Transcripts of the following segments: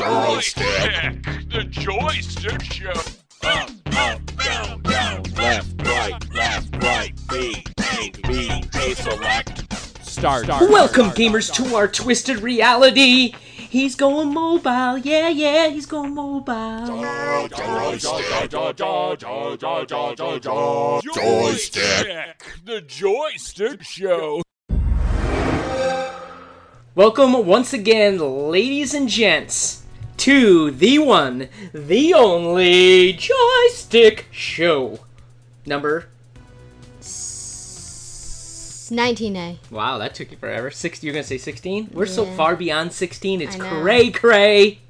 Joystick, the joystick show. Up, up, down, down, left, right, left, right, B, A, B, A, select. Start. Welcome, gamers, to our twisted reality. He's going mobile, yeah, yeah, he's going mobile. Joystick, the joystick show. Welcome once again, ladies and gents, to the one, the only joystick show. Number. 19A. Wow, that took you forever. 60, you're gonna say 16? We're so Yeah. far beyond 16, it's I know. cray cray.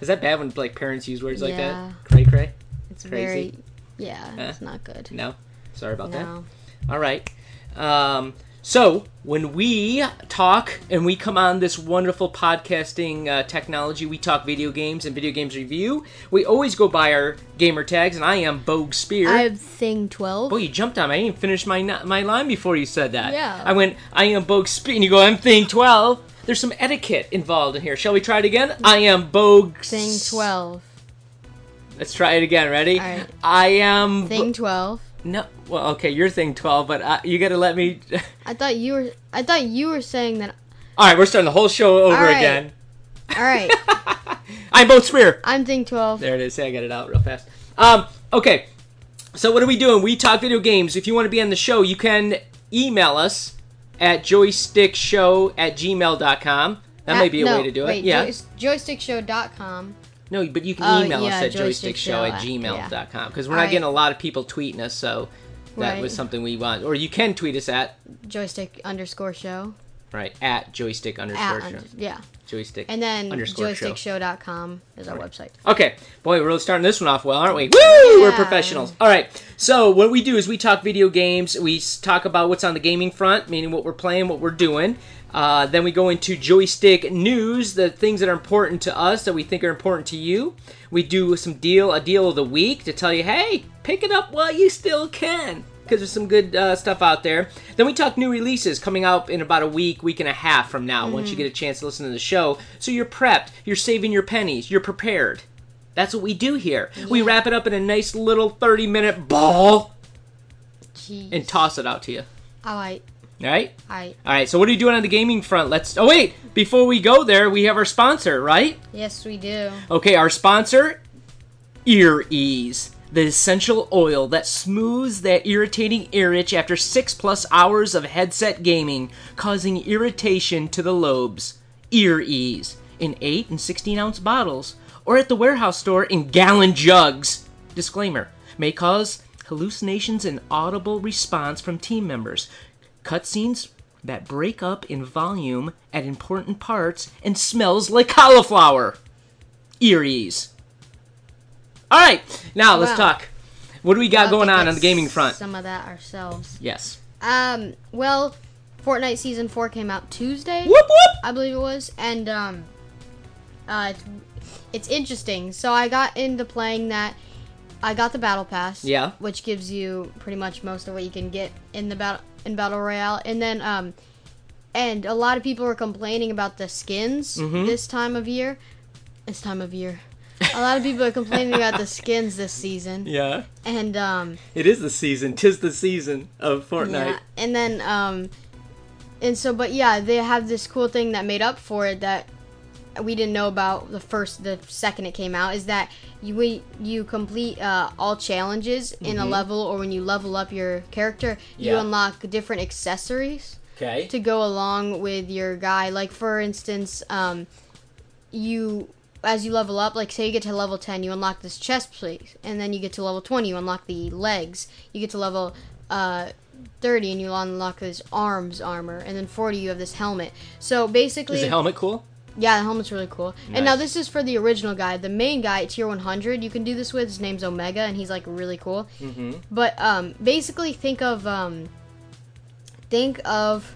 Is that bad when like parents use words like Yeah. that? Cray cray? It's Crazy. very. Yeah, Huh? it's not good. No? Sorry about that. No. All right. Um, so when we talk and we come on this wonderful podcasting uh, technology, we talk video games and video games review. We always go by our gamer tags, and I am Bogue Spear. I have Thing 12. Boy, you jumped on me. I didn't even finish my my line before you said that. Yeah. I went, I am Bogue Spear, and you go, I'm Thing 12. There's some etiquette involved in here. Shall we try it again? I am Bogue. Thing 12. Let's try it again. Ready? Right. I am. Thing 12. No. Well, okay, you're saying 12, but uh, you got to let me. I thought you were. I thought you were saying that. All right, we're starting the whole show over All right. again. All right. I'm both Spear. I'm Thing 12. There it is. Say I got it out real fast. Um, okay. So what are we doing? We talk video games. If you want to be on the show, you can email us at joystickshow at gmail.com. That might be a no, way to do it. wait, yeah. Joy- joystickshow.com. no, but you can Oh, email yeah, us at joystickshow at at- gmail.com because we're not right. getting a lot of people tweeting us, so that Right. was something we want. Or you can tweet us at, Joystick underscore show. right, at joystick At, underscore show. under- yeah. Joystick And then underscore show. joystickshow.com is our website. Okay, boy, we're really starting this one off well, aren't we? Woo! We're professionals. All right. So what we do is we talk video games. We talk about what's on the gaming front, meaning what we're playing, what we're doing. Uh, then we go into joystick news, the things that are important to us that we think are important to you. We do some deal, a deal of the week to tell you, hey, pick it up while you still can, because there's some good uh, stuff out there. Then we talk new releases coming out in about a week, week and a half from now. Once you get a chance to listen to the show, so you're prepped, you're saving your pennies, you're prepared. That's what we do here. We wrap it up in a nice little 30 minute ball Jeez. and toss it out to you. All right. All right? All right. All right, so what are you doing on the gaming front? Let's. Oh, wait. Before we go there, we have our sponsor, right? Yes, we do. Okay, our sponsor, Ear Ease. The essential oil that smooths that irritating ear itch after six plus hours of headset gaming, causing irritation to the lobes. Ear Ease. In 8 and 16 ounce bottles, or at the warehouse store in gallon jugs. Disclaimer may cause hallucinations and audible response from team members. Cutscenes that break up in volume at important parts and smells like cauliflower. Ear Ease. All right, now let's Wow. talk. What do we got going on on the gaming front? Some of that ourselves. Yes. Um. Well, Fortnite season four came out Tuesday. Whoop whoop. I believe it was, and um, uh, it's, it's interesting. So I got into playing that. I got the battle pass. Yeah. Which gives you pretty much most of what you can get in the battle in battle royale, and then um, and a lot of people were complaining about the skins Mm-hmm. this time of year. This time of year. A lot of people are complaining about the skins this season, Yeah. and um, It is the season. Tis the season of Fortnite. yeah, and then um, and so but yeah, they have this cool thing that made up for it that we didn't know about the first, the second it came out is that you we, you complete uh, all challenges in a level or when you level up your character, you Yeah. unlock different accessories Okay. to go along with your guy. Like for instance, um, you as you level up, like say you get to level ten, you unlock this chest plate, and then you get to level twenty, you unlock the legs. You get to level uh, thirty, and you unlock this arms armor, and then forty, you have this helmet. So basically, Is the helmet cool? Yeah, the helmet's really cool. And now this is for the original guy, the main guy, tier 100. You can do this with. His name's Omega, and he's like really cool. Mm-hmm. But um, basically, think of um, think of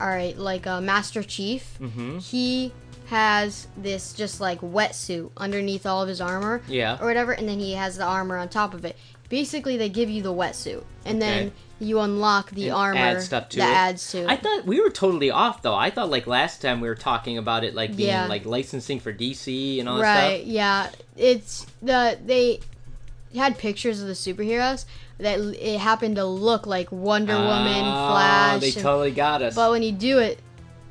all right, like uh, Master Chief. Mm-hmm. He has this just like wetsuit underneath all of his armor, Yeah. or whatever, and then he has the armor on top of it. Basically they give you the wetsuit, and Okay. then you unlock the And armor add stuff to that it. adds to. I thought we were totally off though. I thought like last time we were talking about it like being Yeah. like licensing for DC and all that right? stuff. Yeah, it's the they had pictures of the superheroes that it happened to look like Wonder Woman, Ah, Flash, They and- totally got us. but when you do it,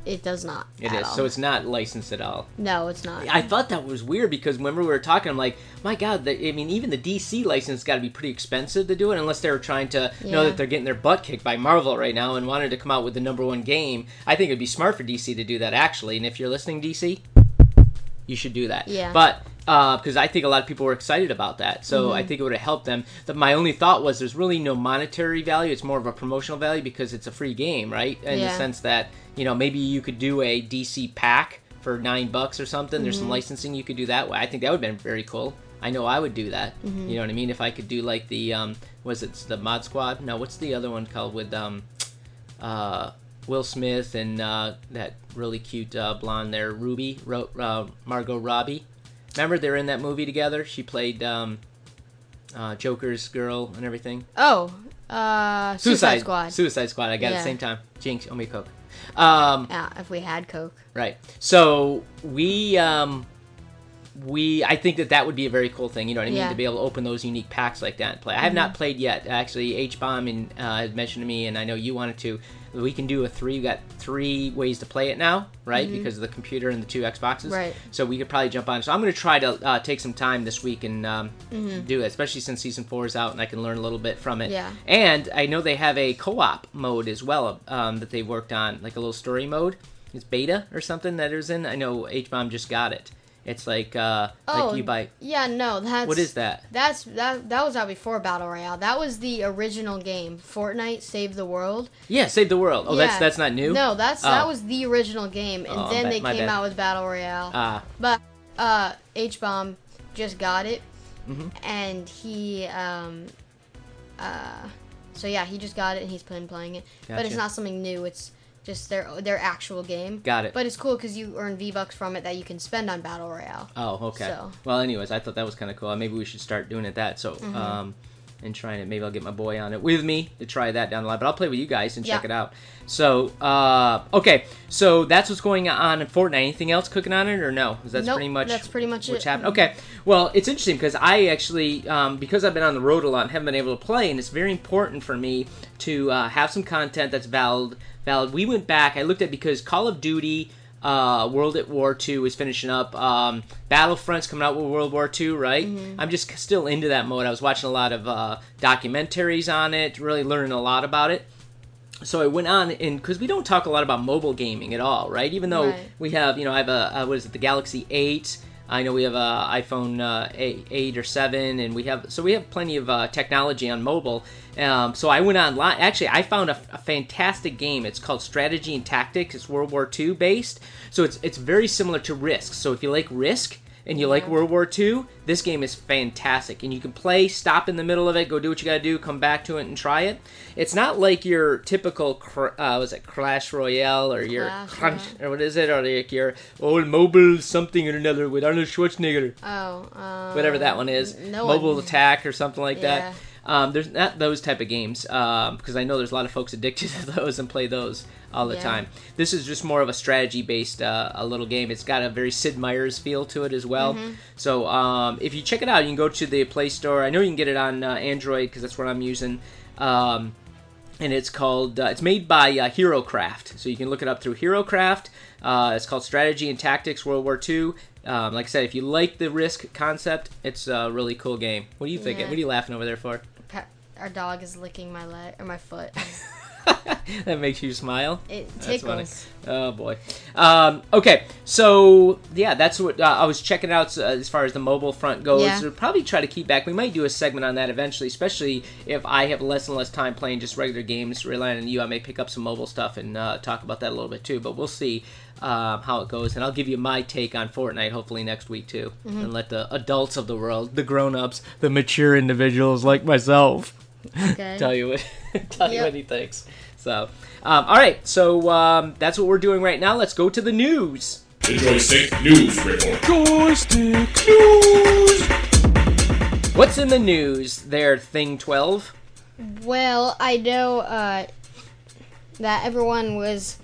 it does not. it is. all. So it's not licensed at all. no, it's not. I thought that was weird because whenever we were talking, I'm like, my God, the, I mean, even the DC license got to be pretty expensive to do it, unless they were trying to know that they're getting their butt kicked by Marvel right now and wanted to come out with the number one game. I think it'd be smart for DC to do that actually. And if you're listening, DC, you should do that. Yeah. But because I think a lot of people were excited about that, so Mm-hmm. I think it would have helped them. The, my only thought was there's really no monetary value; it's more of a promotional value because it's a free game, right? In the sense that you know maybe you could do a DC pack for nine bucks or something. There's Mm-hmm. some licensing you could do that way. I think that would have been very cool. I know I would do that. Mm-hmm. You know what I mean? If I could do like the um, was it the Mod Squad? No, what's the other one called with um, uh, Will Smith and uh, that really cute uh, blonde there, Ruby, Ro- uh, Margot Robbie. Remember they're in that movie together. She played um, uh, Joker's girl and everything. oh, uh, Suicide, Squad. Suicide Squad. I got it at the same time. Jinx, owe me a coke. Um, yeah, if we had Coke. Right. So we um we I think that that would be a very cool thing. You know what I mean? Yeah. To be able to open those unique packs like that and play. I have not played yet. Actually, H bomb and uh, had mentioned to me, and I know you wanted to. We can do a three. We got three ways to play it now, right? Because of the computer and the two Xboxes. Right. So we could probably jump on. So I'm going to try to uh, take some time this week and um, do it, especially since season four is out and I can learn a little bit from it. Yeah. And I know they have a co-op mode as well um, that they worked on, like a little story mode. It's beta or something that is in. I know H bomb just got it. It's like uh, Oh, like you buy. Yeah, no, that's What is that? That's that. That was out before Battle Royale. That was the original game. Fortnite Save the World. Yeah, save the world. Oh, that's Yeah. that's not new. No, that's that Oh. was the original game, and Oh, then ba- they came bad. out with Battle Royale. Ah, But uh, H bomb just got it, Mhm. and he um, uh, so yeah, he just got it and he's been playing it. But it's not something new. It's just their their actual game. got it. But it's cool because you earn V Bucks from it that you can spend on Battle Royale. Oh, okay. So- Well, anyways, I thought that was kind of cool. Maybe we should start doing it that. So, Mm-hmm. um, and trying it. Maybe I'll get my boy on it with me to try that down the line. But I'll play with you guys and check it out. So, uh, okay. So that's what's going on in Fortnite. Anything else cooking on it, or no? Is that's Nope, pretty much that's pretty much what's it. happening? Okay. Well, it's interesting because I actually, um, because I've been on the road a lot and haven't been able to play, and it's very important for me to uh, have some content that's valid. Valid. We went back. I looked at because Call of Duty uh, World at War II is finishing up. Um, Battlefront's coming out with World War II, right? Mm-hmm. I'm just still into that mode. I was watching a lot of uh, documentaries on it, really learning a lot about it. So I went on, and because we don't talk a lot about mobile gaming at all, right? Even though Right. we have, you know, I have a, uh what is it, the Galaxy 8. I know we have a iPhone uh, 8, 8 or 7, and we have so we have plenty of uh, technology on mobile. Um, so I went online. Actually, I found a, a fantastic game. It's called Strategy and Tactics. It's World War II based. So it's it's very similar to Risk. So if you like Risk and you like World War II, this game is fantastic. And you can play, stop in the middle of it, go do what you gotta do, come back to it and try it. It's not like your typical, cr- uh, was it Clash Royale or your Crunch, Royale. or what is it, or like your old mobile something or another with Arnold Schwarzenegger, Oh, um, whatever that one is, No Mobile one. Attack or something like Yeah. that. Um, there's not those type of games um, because I know there's a lot of folks addicted to those and play those all the Yeah. time. This is just more of a strategy based uh, a little game. It's got a very Sid Meier's feel to it as well. Mm-hmm. So um, if you check it out, you can go to the Play Store. I know you can get it on uh, Android because that's what I'm using. Um, and it's called uh, it's made by uh, HeroCraft, so you can look it up through HeroCraft. Uh, it's called Strategy and Tactics World War II. Um, like I said, if you like the Risk concept, it's a really cool game. What do you think? Yeah. What are you laughing over there for? Our dog is licking my leg or my foot. that makes you smile. It That's funny. tickles. Oh boy. Um, okay, so yeah, that's what uh, I was checking out uh, as far as the mobile front goes. Yeah. We'll probably try to keep back. We might do a segment on that eventually, especially if I have less and less time playing just regular games, relying on you. I may pick up some mobile stuff and uh, talk about that a little bit too. But we'll see um, how it goes, and I'll give you my take on Fortnite hopefully next week too, Mm-hmm. and let the adults of the world, the grown-ups, the mature individuals like myself, Okay. tell you what tell you Yep. what he thinks. So, um, all right, so um, that's what we're doing right now. Let's go to the news. The Joystick News Report. Joystick News. What's in the news there, Thing 12? Well, I know uh, that everyone was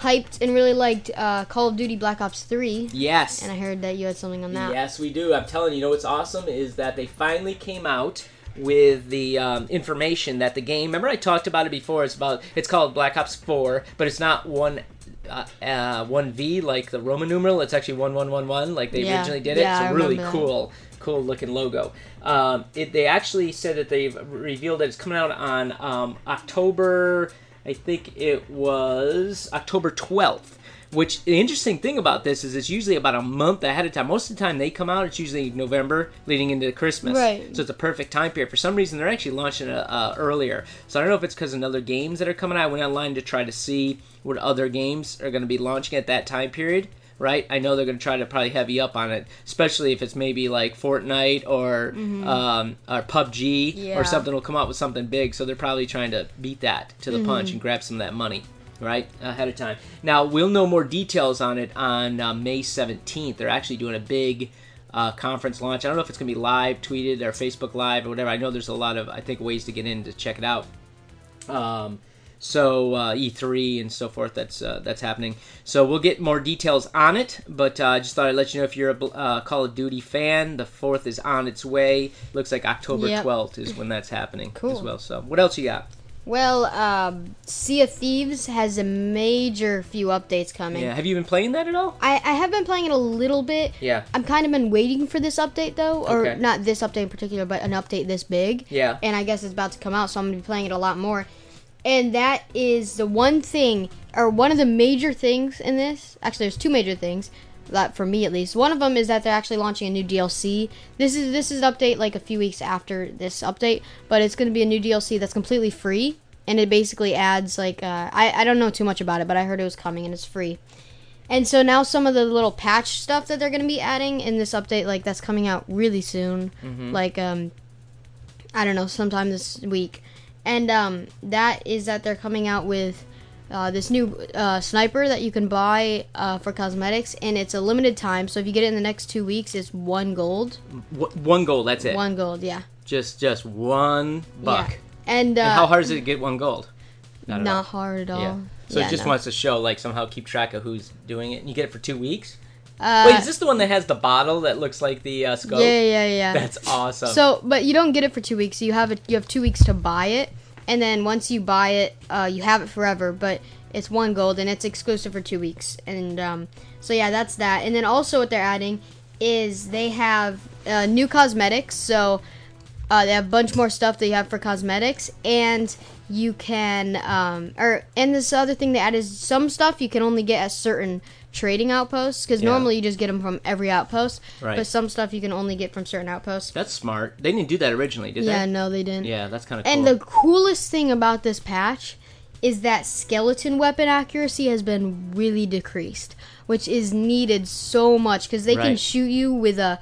hyped and really liked uh, Call of Duty Black Ops 3. Yes. And I heard that you had something on that. Yes, we do. I'm telling you, you know what's awesome is that they finally came out with the um, information that the game. Remember, I talked about it before. It's about. It's called Black Ops Four, but it's not one. Uh, uh, 1V like the Roman numeral, it's actually 1111 like they Yeah. originally did it. Yeah, I so really that. cool, cool looking logo. Um, it, they actually said that they've revealed that it's coming out on um, October, I think it was October 12th. Which the interesting thing about this is it's usually about a month ahead of time. Most of the time they come out, it's usually November leading into Christmas. Right. So it's a perfect time period. For some reason, they're actually launching it uh, earlier. So I don't know if it's because of other games that are coming out. I went online to try to see what other games are going to be launching at that time period. Right, I know they're going to try to probably heavy up on it, especially if it's maybe like Fortnite or um, or PUBG Yeah. or something will come out with something big. So they're probably trying to beat that to the punch and grab some of that money right ahead of time. Now we'll know more details on it on uh, May 17th. They're actually doing a big uh, conference launch. I don't know if it's gonna be live tweeted or Facebook Live or whatever. I know there's a lot of I think ways to get in to check it out. Um, so uh, E3 and so forth. That's uh, that's happening. So we'll get more details on it. But uh, I just thought I'd let you know if you're a uh, Call of Duty fan, the fourth is on its way. Looks like October Yep. 12th is when that's happening as well. So what else you got? Well, um, Sea of Thieves has a major few updates coming. Yeah, have you been playing that at all? I, I have been playing it a little bit. Yeah. I'm kind of been waiting for this update though, or Okay. not this update in particular, but an update this big. Yeah. And I guess it's about to come out, so I'm gonna be playing it a lot more. And that is the one thing, or one of the major things in this. Actually, there's two major things that for me at least. One of them is that they're actually launching a new DLC. This is this is an update like a few weeks after this update, but it's gonna be a new DLC that's completely free, and it basically adds like uh, I I don't know too much about it, but I heard it was coming and it's free. And so now some of the little patch stuff that they're going to be adding in this update, like that's coming out really soon, like um, I don't know, sometime this week, and um, that is that they're coming out with uh, this new uh, sniper that you can buy uh, for cosmetics, and it's a limited time. So if you get it in the next two weeks, it's one gold, Wh- one gold. That's it. one gold, yeah, Just just one buck. yeah, and, uh, And how hard is it to get one gold? Not Not, hard at all. Yeah. So Yeah, it just no. wants to show like somehow keep track of who's doing it, and you get it for two weeks. Uh, Wait, is this the one that has the bottle that looks like the uh, scope? yeah, yeah, yeah. That's awesome. So, but you don't get it for two weeks. You have it. You have two weeks to buy it, and then once you buy it, uh, you have it forever. But it's one gold, and it's exclusive for two weeks. And um, so yeah, that's that. And then also what they're adding is they have uh, new cosmetics. So uh, they have a bunch more stuff that you have for cosmetics, and you can um, or and this other thing they added is some stuff you can only get at certain trading outposts because Yeah. normally you just get them from every outpost, Right. but some stuff you can only get from certain outposts. that's smart. They didn't do that originally, did Yeah, they? Yeah, no, they didn't. Yeah, that's kind of cool. And the coolest thing about this patch is that skeleton weapon accuracy has been really decreased, which is needed so much because they can shoot you with a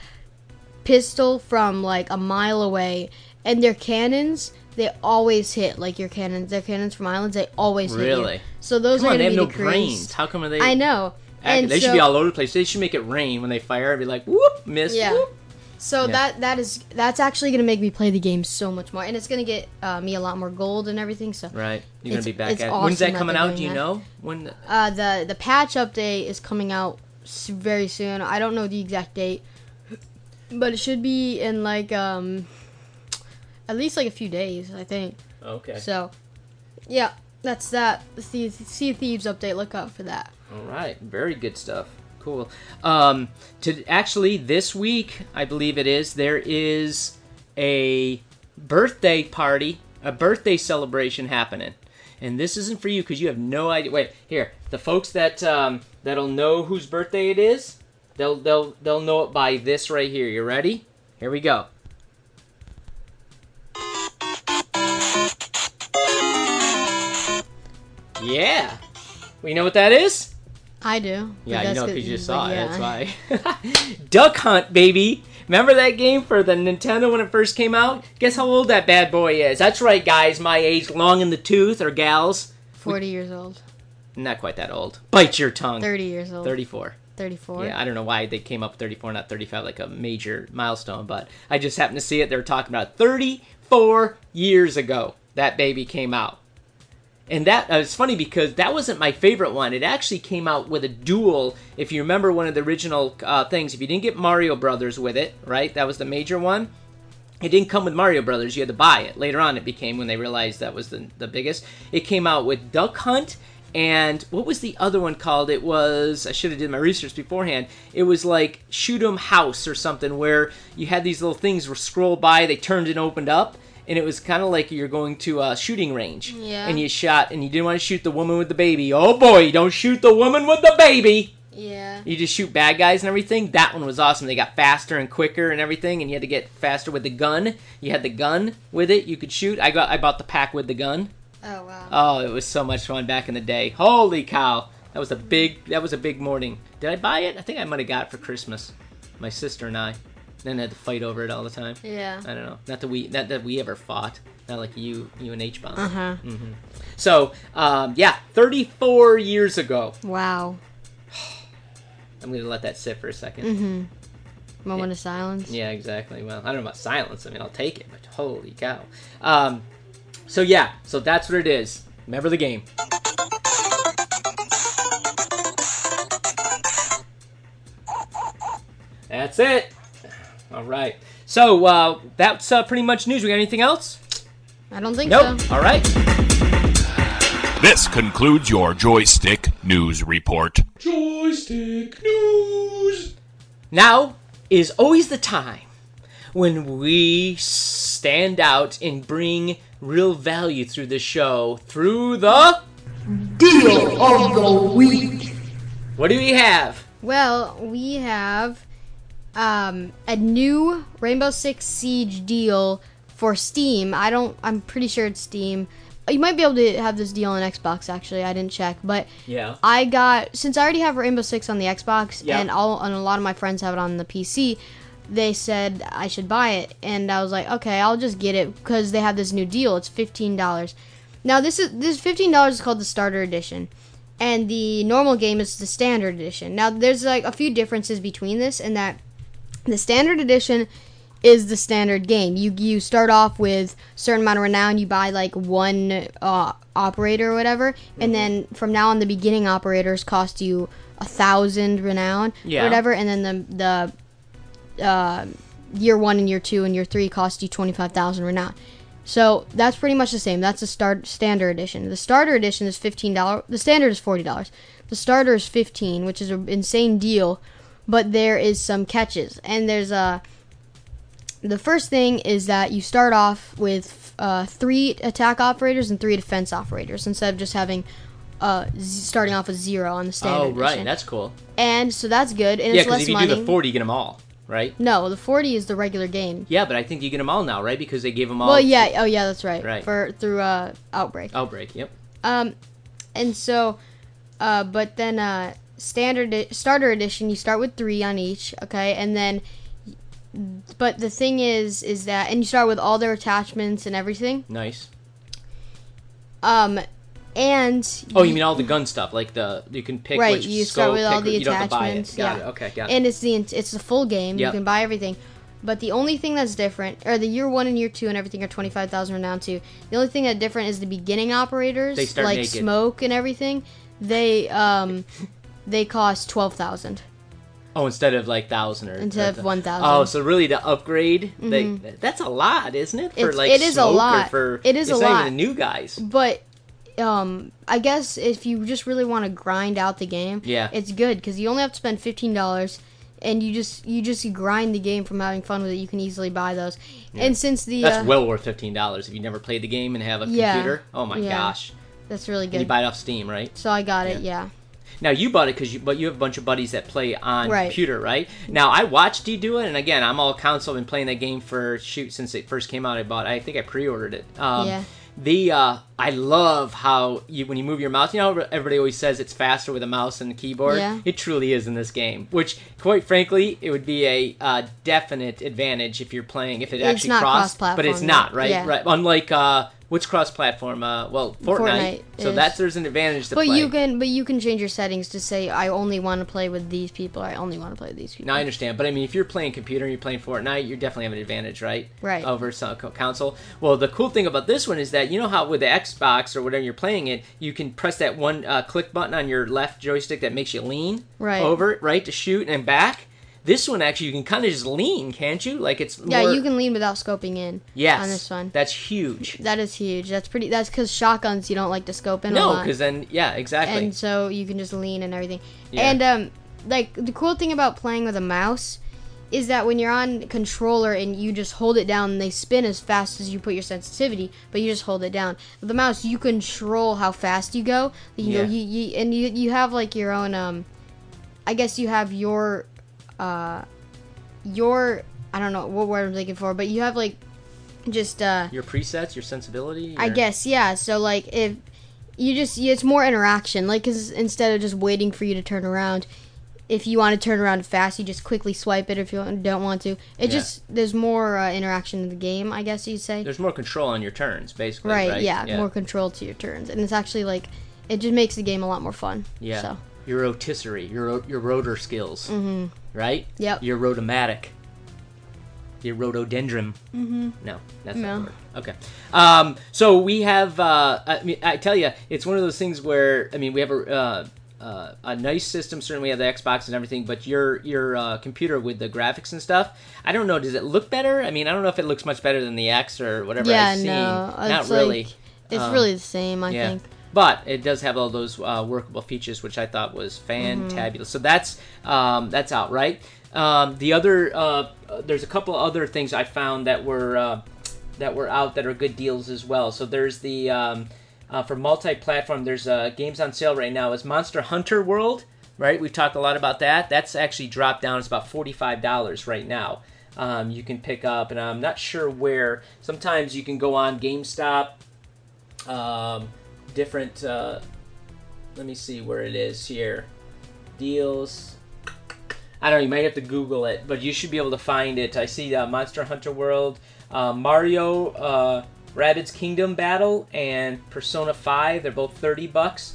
pistol from like a mile away, and their cannons they always hit like your cannons. Their cannons from islands they always hit Really? you. So those Come are on, they going have to no be brains. decreased. How come are they? I know. And they should so- be all over the place. They should make it rain when they fire. It'd be like whoop, miss. Yeah. Whoop. So Yeah. that that is that's actually gonna make me play the game so much more, and it's gonna get uh, me a lot more gold and everything. So Right. You're gonna It's- be back it's at. it. When's that that coming they're out? doing Do you that. know when? uh, the the patch update is coming out s- very soon. I don't know the exact date, but it should be in like um at least like a few days, I think. Okay. So yeah, that's that. The Sea sea Thieves update. Look out for that. All right, very good stuff. Cool. Um, to actually this week, I believe it is. There is a birthday party, a birthday celebration happening, and this isn't for you because you have no idea. Wait, here, the folks that um, that'll know whose birthday it is, they'll they'll they'll know it by this right here. You ready? Here we go. Yeah. We know what that is? I do. Yeah, you know because you saw yeah. it. That's why. Duck Hunt, baby. Remember that game for the Nintendo when it first came out? Guess how old that bad boy is? That's right, guys, my age, long in the tooth, or gals. Forty years old. Not quite that old. Bite your tongue. Thirty years old. 34. 34. Yeah, I don't know why they came up with 34, not 35, like a major milestone, but I just happened to see it. They were talking about 34 years ago that baby came out. And that uh, it's funny because that wasn't my favorite one. It actually came out with a duel. If you remember one of the original uh, things, if you didn't get Mario Brothers with it, right? That was the major one. It didn't come with Mario Brothers. You had to buy it. Later on, it became when they realized that was the the biggest. It came out with Duck Hunt and what was the other one called? It was I should have did my research beforehand. It was like Shoot 'em House or something where you had these little things where scroll by, they turned and opened up, and it was kind of like you're going to a shooting range. Yeah. And you shot, and you didn't want to shoot the woman with the baby. Oh boy, don't shoot the woman with the baby. Yeah. You just shoot bad guys and everything. That one was awesome. They got faster and quicker and everything, and you had to get faster with the gun. You had the gun with it. You could shoot. I got I bought the pack with the gun. Oh wow. Oh, it was so much fun back in the day. Holy cow. That was a big that was a big morning. Did I buy it? I think I might have got it for Christmas. My sister and I. Then had to fight over it all the time. yeah. I don't know. Not that we not that we ever fought. Not like you you and H bomb. Uh huh. So, um, yeah, 34 years ago. Wow. I'm going to let that sit for a 2nd Mm-hmm. Moment of silence. Yeah, exactly. Well, I don't know about silence. I mean, I'll take it, but holy cow. Um, so yeah, so that's what it is. Remember the game. That's it. All right. So uh, that's uh, pretty much news. We got anything else? I don't think Nope. so. All right. This concludes your joystick news report. Joystick news. Now is always the time when we stand out and bring real value through the show through the Deal of the week. what do we have? Well, we have um, a new Rainbow Six Siege deal for Steam. I don't. I'm pretty sure it's Steam. You might be able to have this deal on Xbox. Actually, I didn't check, but Yeah. I got since I already have Rainbow Six on the Xbox, Yeah. and all and a lot of my friends have it on the PC. They said I should buy it, and I was like, okay, I'll just get it because they have this new deal. It's fifteen dollars. Now this is this fifteen dollars is called the starter edition, and the normal game is the standard edition. Now there's like a few differences between this, and that the standard edition is the standard game. You you start off with certain amount of renown. You buy like one uh, operator or whatever, and then from now on, the beginning operators cost you a thousand renown Yeah. or whatever, and then the the uh, year one and year two and year three cost you twenty five thousand renown. So that's pretty much the same. That's the start standard edition. The starter edition is fifteen dollars. The standard is forty dollars. The starter is fifteen, which is an insane deal. But there is some catches, and there's a. The first thing is that you start off with uh, three attack operators and three defense operators instead of just having uh, z- starting off with zero on the standard Oh right, edition. that's cool. and so that's good, and Yeah, it's because if you money. do the 40, you get them all, right? no, the forty is the regular game. Yeah, but I think you get them all now, right? Because they gave them all. Well, yeah, oh yeah, that's right. Right. For through uh, outbreak. Outbreak. Yep. Um, and so, uh, but then uh, standard starter edition, you start with three on each, okay, and then, but the thing is, is that, and you start with all their attachments and everything. Nice. Um, and Oh, you mean all the gun stuff, like the you can pick right? You start with all the you don't have to buy it. attachments. Yeah. it. Okay, got it. And it's the it's the full game. Yep. You can buy everything. But the only thing that's different, or the year one and year two and everything are twenty five thousand renown too. The only thing that's different is the beginning operators, They start like naked. smoke and everything. They um, they cost twelve thousand. Oh, instead of like thousand or Instead of 1,000. Oh, so really the upgrade, they, that's a lot, isn't it? For It's- like it is a smoke or lot. For, It is it's a not lot. Even the new guys. But um, I guess if you just really want to grind out the game, Yeah. it's good because you only have to spend fifteen dollars, and you just you just grind the game from having fun with it. You can easily buy those, and since the That's uh, well worth fifteen dollars if you never played the game and have a Yeah. computer. Oh my Yeah. gosh! that's really And you good. buy it off Steam, right? So I got it. Yeah. Now you bought it because you, but you have a bunch of buddies that play on Right. computer, right? Now I watched you do it, and again, I'm all console. I've been playing that game for shoot since it first came out. I bought. I think I pre-ordered it. Um, Yeah. The uh, I love how you when you move your mouse. You know, everybody always says it's faster with a mouse and a keyboard. Yeah. It truly is in this game. Which, quite frankly, it would be a uh, definite advantage if you're playing if it It's actually crossed. But it's not, right? yeah. Right. Unlike uh, What's cross-platform? Uh, well, Fortnite. Fortnite so that's there's an advantage to But play. you can but you can change your settings to say I only want to play with these people. I only want to play with these people. Now I understand, but I mean, if you're playing computer and you're playing Fortnite, you definitely have an advantage, right? Right. Over some co- console. Well, the cool thing about this one is that you know how with the Xbox or whatever you're playing it, you can press that one uh, click button on your left joystick that makes you lean Right. over it, right, to shoot and back. This one actually, you can kind of just lean, can't you? Like it's yeah, more- you can lean without scoping in. Yes, on this one. That's huge. That is huge. That's pretty. That's because shotguns you don't like to scope in No, because then yeah, exactly. and so you can just lean and everything. Yeah. And um, like the cool thing about playing with a mouse is that when you're on controller and you just hold it down, they spin as fast as you put your sensitivity, but you just hold it down. With the mouse, you control how fast you go. You know, Yeah. you, you and you you have like your own um, I guess you have your uh, your I don't know what word I'm looking for, but you have like just uh your presets, your sensibility. I guess yeah. So like if you just it's more interaction, like cause instead of just waiting for you to turn around, if you want to turn around fast, you just quickly swipe it. If you don't want to, it Yeah. just there's more uh, interaction in the game. I guess you'd say. There's more control on your turns, basically. right, Right. Yeah, more control to your turns, and it's actually like it just makes the game a lot more fun. Yeah. So Your rotisserie, your your rotor skills, mm-hmm. Right? Yep. Your rotomatic, your rhododendron. Mm-hmm. No, that's not the word. Okay. Um, so we have. Uh, I mean, I tell you, it's one of those things where I mean, we have a. Uh, uh, a nice system. Certainly, we have the Xbox and everything, but your your uh, computer with the graphics and stuff. I don't know. Does it look better? I mean, I don't know if it looks much better than the X or whatever yeah, I've seen. no, Not really. Like, it's Um, really the same. I yeah. think. But it does have all those uh, workable features, which I thought was fantabulous. So that's um, that's out, right? Um, the other uh, there's a couple other things I found that were uh, that were out that are good deals as well. So there's the um, uh, for multi-platform. There's uh, games on sale right now. Is Monster Hunter World, right? We've talked a lot about that. That's actually dropped down. It's about forty-five dollars right now. Um, you can pick up, and I'm not sure where. Sometimes you can go on GameStop um, different. Uh, let me see where it is here. Deals. I don't know. You might have to Google it, but you should be able to find it. I see uh, Monster Hunter World, uh, Mario, uh, Rabbids Kingdom Battle, and Persona Five. They're both thirty bucks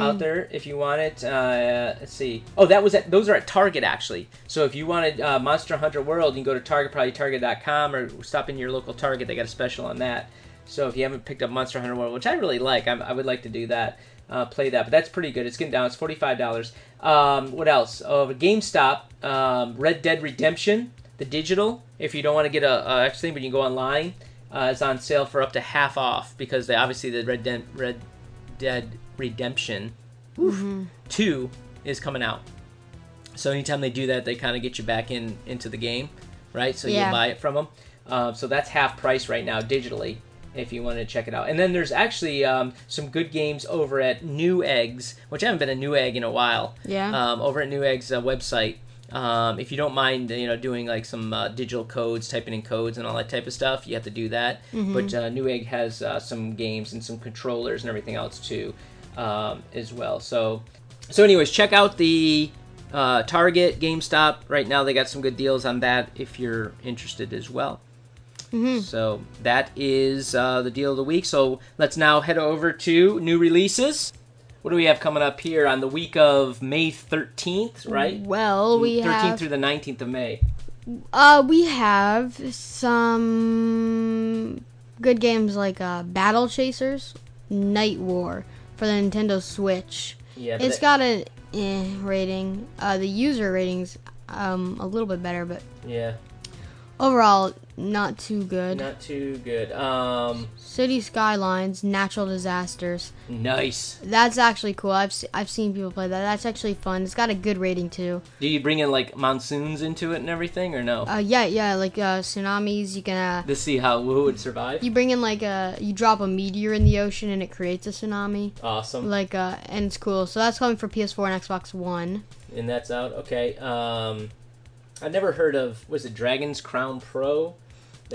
out there if you want it. Uh, let's see. Oh, that was at those are at Target actually. So if you wanted uh, Monster Hunter World, you can go to Target, probably Target.com, or stop in your local Target. They got a special on that. So if you haven't picked up Monster Hunter World, which I really like, I'm, I would like to do that, uh, play that. But that's pretty good. It's getting down. It's forty five dollars. Um, what else? Oh, GameStop, um, Red Dead Redemption, the digital. If you don't want to get a, a extra thing, but you can go online. Uh, it's on sale for up to half off because they obviously the Red Dead Red Dead Redemption oof, two is coming out. So anytime they do that, they kind of get you back in into the game, right? So Yeah. you'll buy it from them. Uh, so that's half price right now digitally if you want to check it out. And then there's actually um, some good games over at Newegg's, which I haven't been a Newegg in a while. Yeah. Um, over at Newegg's uh, website. Um, if you don't mind, you know, doing like some uh, digital codes, typing in codes and all that type of stuff, you have to do that. But uh, Newegg has uh, some games and some controllers and everything else too, um, as well. So, so anyways, check out the uh, Target, GameStop. Right now, they got some good deals on that if you're interested as well. So that is uh, the deal of the week. So let's now head over to new releases. What do we have coming up here on the week of May 13th, right? Well, we 13th have through the 19th of May. uh we have some good games like uh, Battle Chasers, Night War for the Nintendo Switch. Yeah, It's it- got an eh rating. Uh, the user ratings um a little bit better, but yeah, overall not too good. not too good. Um, City Skylines, Natural Disasters. nice. That's actually cool. I've se- I've seen people play that. That's actually fun. It's got a good rating too. Do you bring in like monsoons into it and everything, or no? Uh, yeah, yeah, like uh, tsunamis. You can uh, to see how who would survive. you bring in like a you drop a meteor in the ocean and it creates a tsunami. Awesome. Like uh, and it's cool. So that's coming for PS4 and Xbox One. and that's out. Okay. Um, I never heard of was it Dragon's Crown Pro?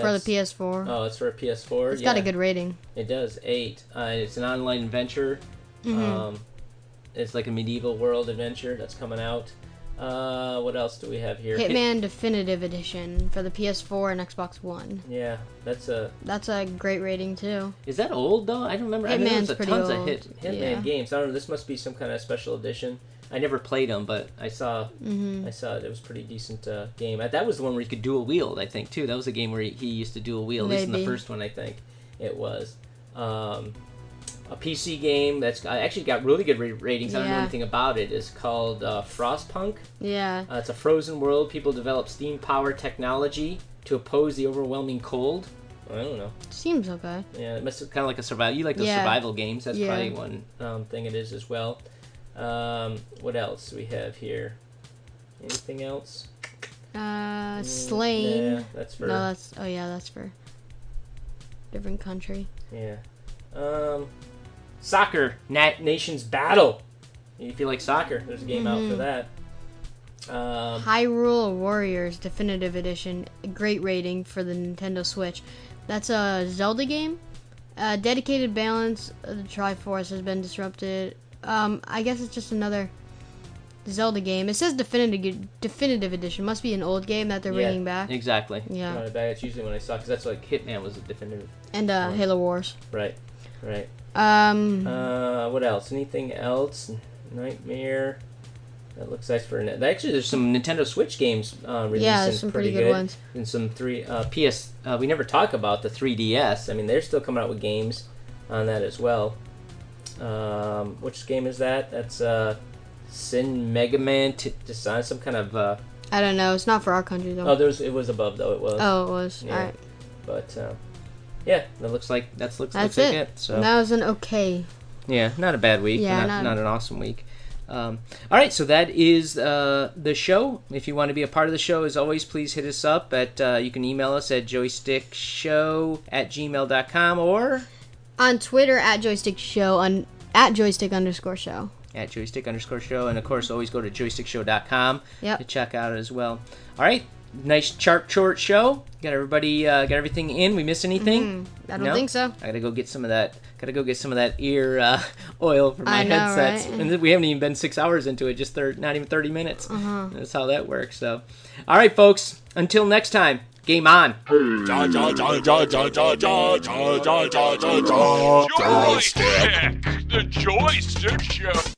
for the PS4. Oh, it's for a PS4. it's yeah, got a good rating. It does eight. Uh, it's an online adventure. Mm-hmm. Um, it's like a medieval world adventure that's coming out. Uh, what else do we have here? Hit- Hitman Definitive Edition for the PS4 and Xbox One. yeah, that's a. That's a great rating too. Is that old though? I don't remember. I mean, there was Hitman's a pretty tons of old, hit Hitman yeah. games. I don't know. This must be some kind of special edition. I never played them, but I saw. Mm-hmm. I saw it. It was a pretty decent uh, game. That was the one where you could dual wield. I think too. That was a game where he, he used to dual wield. At least in the first one, I think it was. Um, a PC game that's actually got really good ra- ratings. I don't know anything about it. it. Is called uh, Frostpunk. Yeah. Uh, it's a frozen world. People develop steam power technology to oppose the overwhelming cold. I don't know. Seems okay. Yeah, it must kind of like a survival. You like those Yeah. survival games? That's Yeah. probably one um, thing it is as well. Um, what else do we have here? Anything else? Uh, Slain. Mm, Yeah, that's for No, that's oh yeah, that's for different country. yeah. Um, soccer Nat Nations Battle. If you like soccer, there's a game out for Mm-hmm. that. Um, Hyrule Warriors Definitive Edition, great rating for the Nintendo Switch. That's a Zelda game. Uh, dedicated balance of the Triforce has been disrupted. Um, I guess it's just another Zelda game. It says definitive definitive edition. Must be an old game that they're yeah, bringing back. Exactly. Yeah. Brought it back. That's usually when I saw because that's like Hitman was a definitive. And uh, Halo Wars. Right. Right. Um, Uh, what else? Anything else? Nightmare. That looks nice for net. Actually, there's some Nintendo Switch games uh, releasing Yeah, there's some pretty good ones. And some three uh, PS. Uh, we never talk about the 3DS. I mean, they're still coming out with games on that as well. Um, which game is that? That's uh, Shin Megami t- Design. Some kind of. Uh, I don't know. It's not for our country though. oh, there was. It was above though. It was. Oh, it was. Yeah. All right. But uh, yeah, that looks like that's looks, That's looks like it. it. So. That was an okay. Yeah, not a bad week. Yeah, not, not- not an awesome week. Um, all right, so that is uh, the show. If you want to be a part of the show, as always, please hit us up at uh, you can email us at joystickshow at gmail.com or On Twitter at joystick show on at joystick underscore show. at joystick underscore show. And of course, always go to joystickshow.com Yep. to check out as well. All right, nice sharp short show. Got everybody, uh, got everything in. We miss anything? I don't No? think so. I gotta go get some of that. Gotta go get some of that ear uh, oil for my know, headsets. right? And we haven't even been six hours into it. Just thir- not even thirty minutes. Uh-huh. That's how that works. So, all right, folks. Until next time. Game on. Joystick, the joystick show.